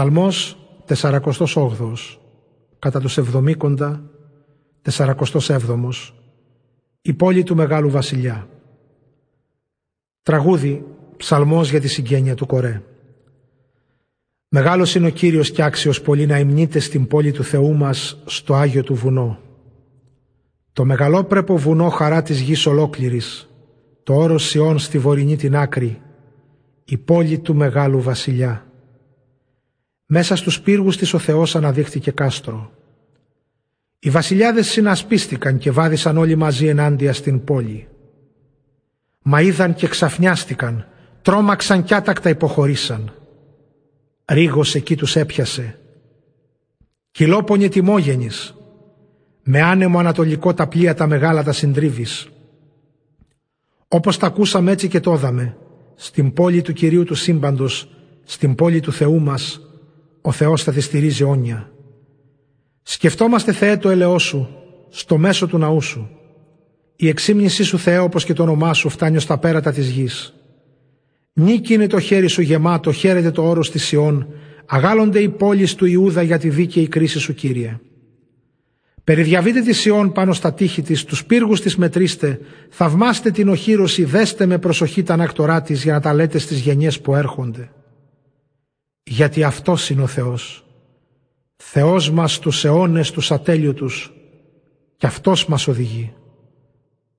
Ψαλμός 48 κατά τους εβδομήκοντα 47 η πόλη του Μεγάλου Βασιλιά. Τραγούδι, ψαλμός για τη συγγένεια του Κορέ. Μεγάλος είναι ο Κύριος και άξιος πολύ να υμνείται στην πόλη του Θεού μας στο Άγιο του Βουνό. Το μεγαλόπρεπο βουνό χαρά της γης ολόκληρης, το όρος Σιών στη βορεινή την άκρη, η πόλη του Μεγάλου Βασιλιά. Μέσα στους πύργους της ο Θεός αναδείχθηκε κάστρο. Οι βασιλιάδες συνασπίστηκαν και βάδισαν όλοι μαζί ενάντια στην πόλη. Μα είδαν και ξαφνιάστηκαν, τρόμαξαν κι άτακτα υποχωρήσαν. Ρίγος εκεί τους έπιασε. Κυλόπονε τιμόγενης, με άνεμο ανατολικό τα πλοία τα μεγάλα τα συντρίβεις. Όπως τα ακούσαμε έτσι και το είδαμε, στην πόλη του Κυρίου του Σύμπαντος, στην πόλη του Θεού μας, ο Θεός θα τη στηρίζει όνια. Σκεφτόμαστε Θεέ το ελαιό σου, στο μέσο του ναού σου. Η εξήμνησή σου Θεέ όπως και το όνομά σου φτάνει ως τα πέρατα της γης. Νίκη είναι το χέρι σου γεμάτο, χαίρεται το όρος της Σιών, αγάλλονται οι πόλεις του Ιούδα για τη δίκαιη κρίση σου Κύριε. Περιδιαβείτε τη Σιών πάνω στα τείχη της, τους πύργους της μετρήστε, θαυμάστε την οχύρωση, δέστε με προσοχή τα ανακτορά της για να τα λέτε στις γενιές που έρχονται. Γιατί αυτός είναι ο Θεός. Θεός μας τους αιώνες τους ατέλειωτους και Αυτός μας οδηγεί.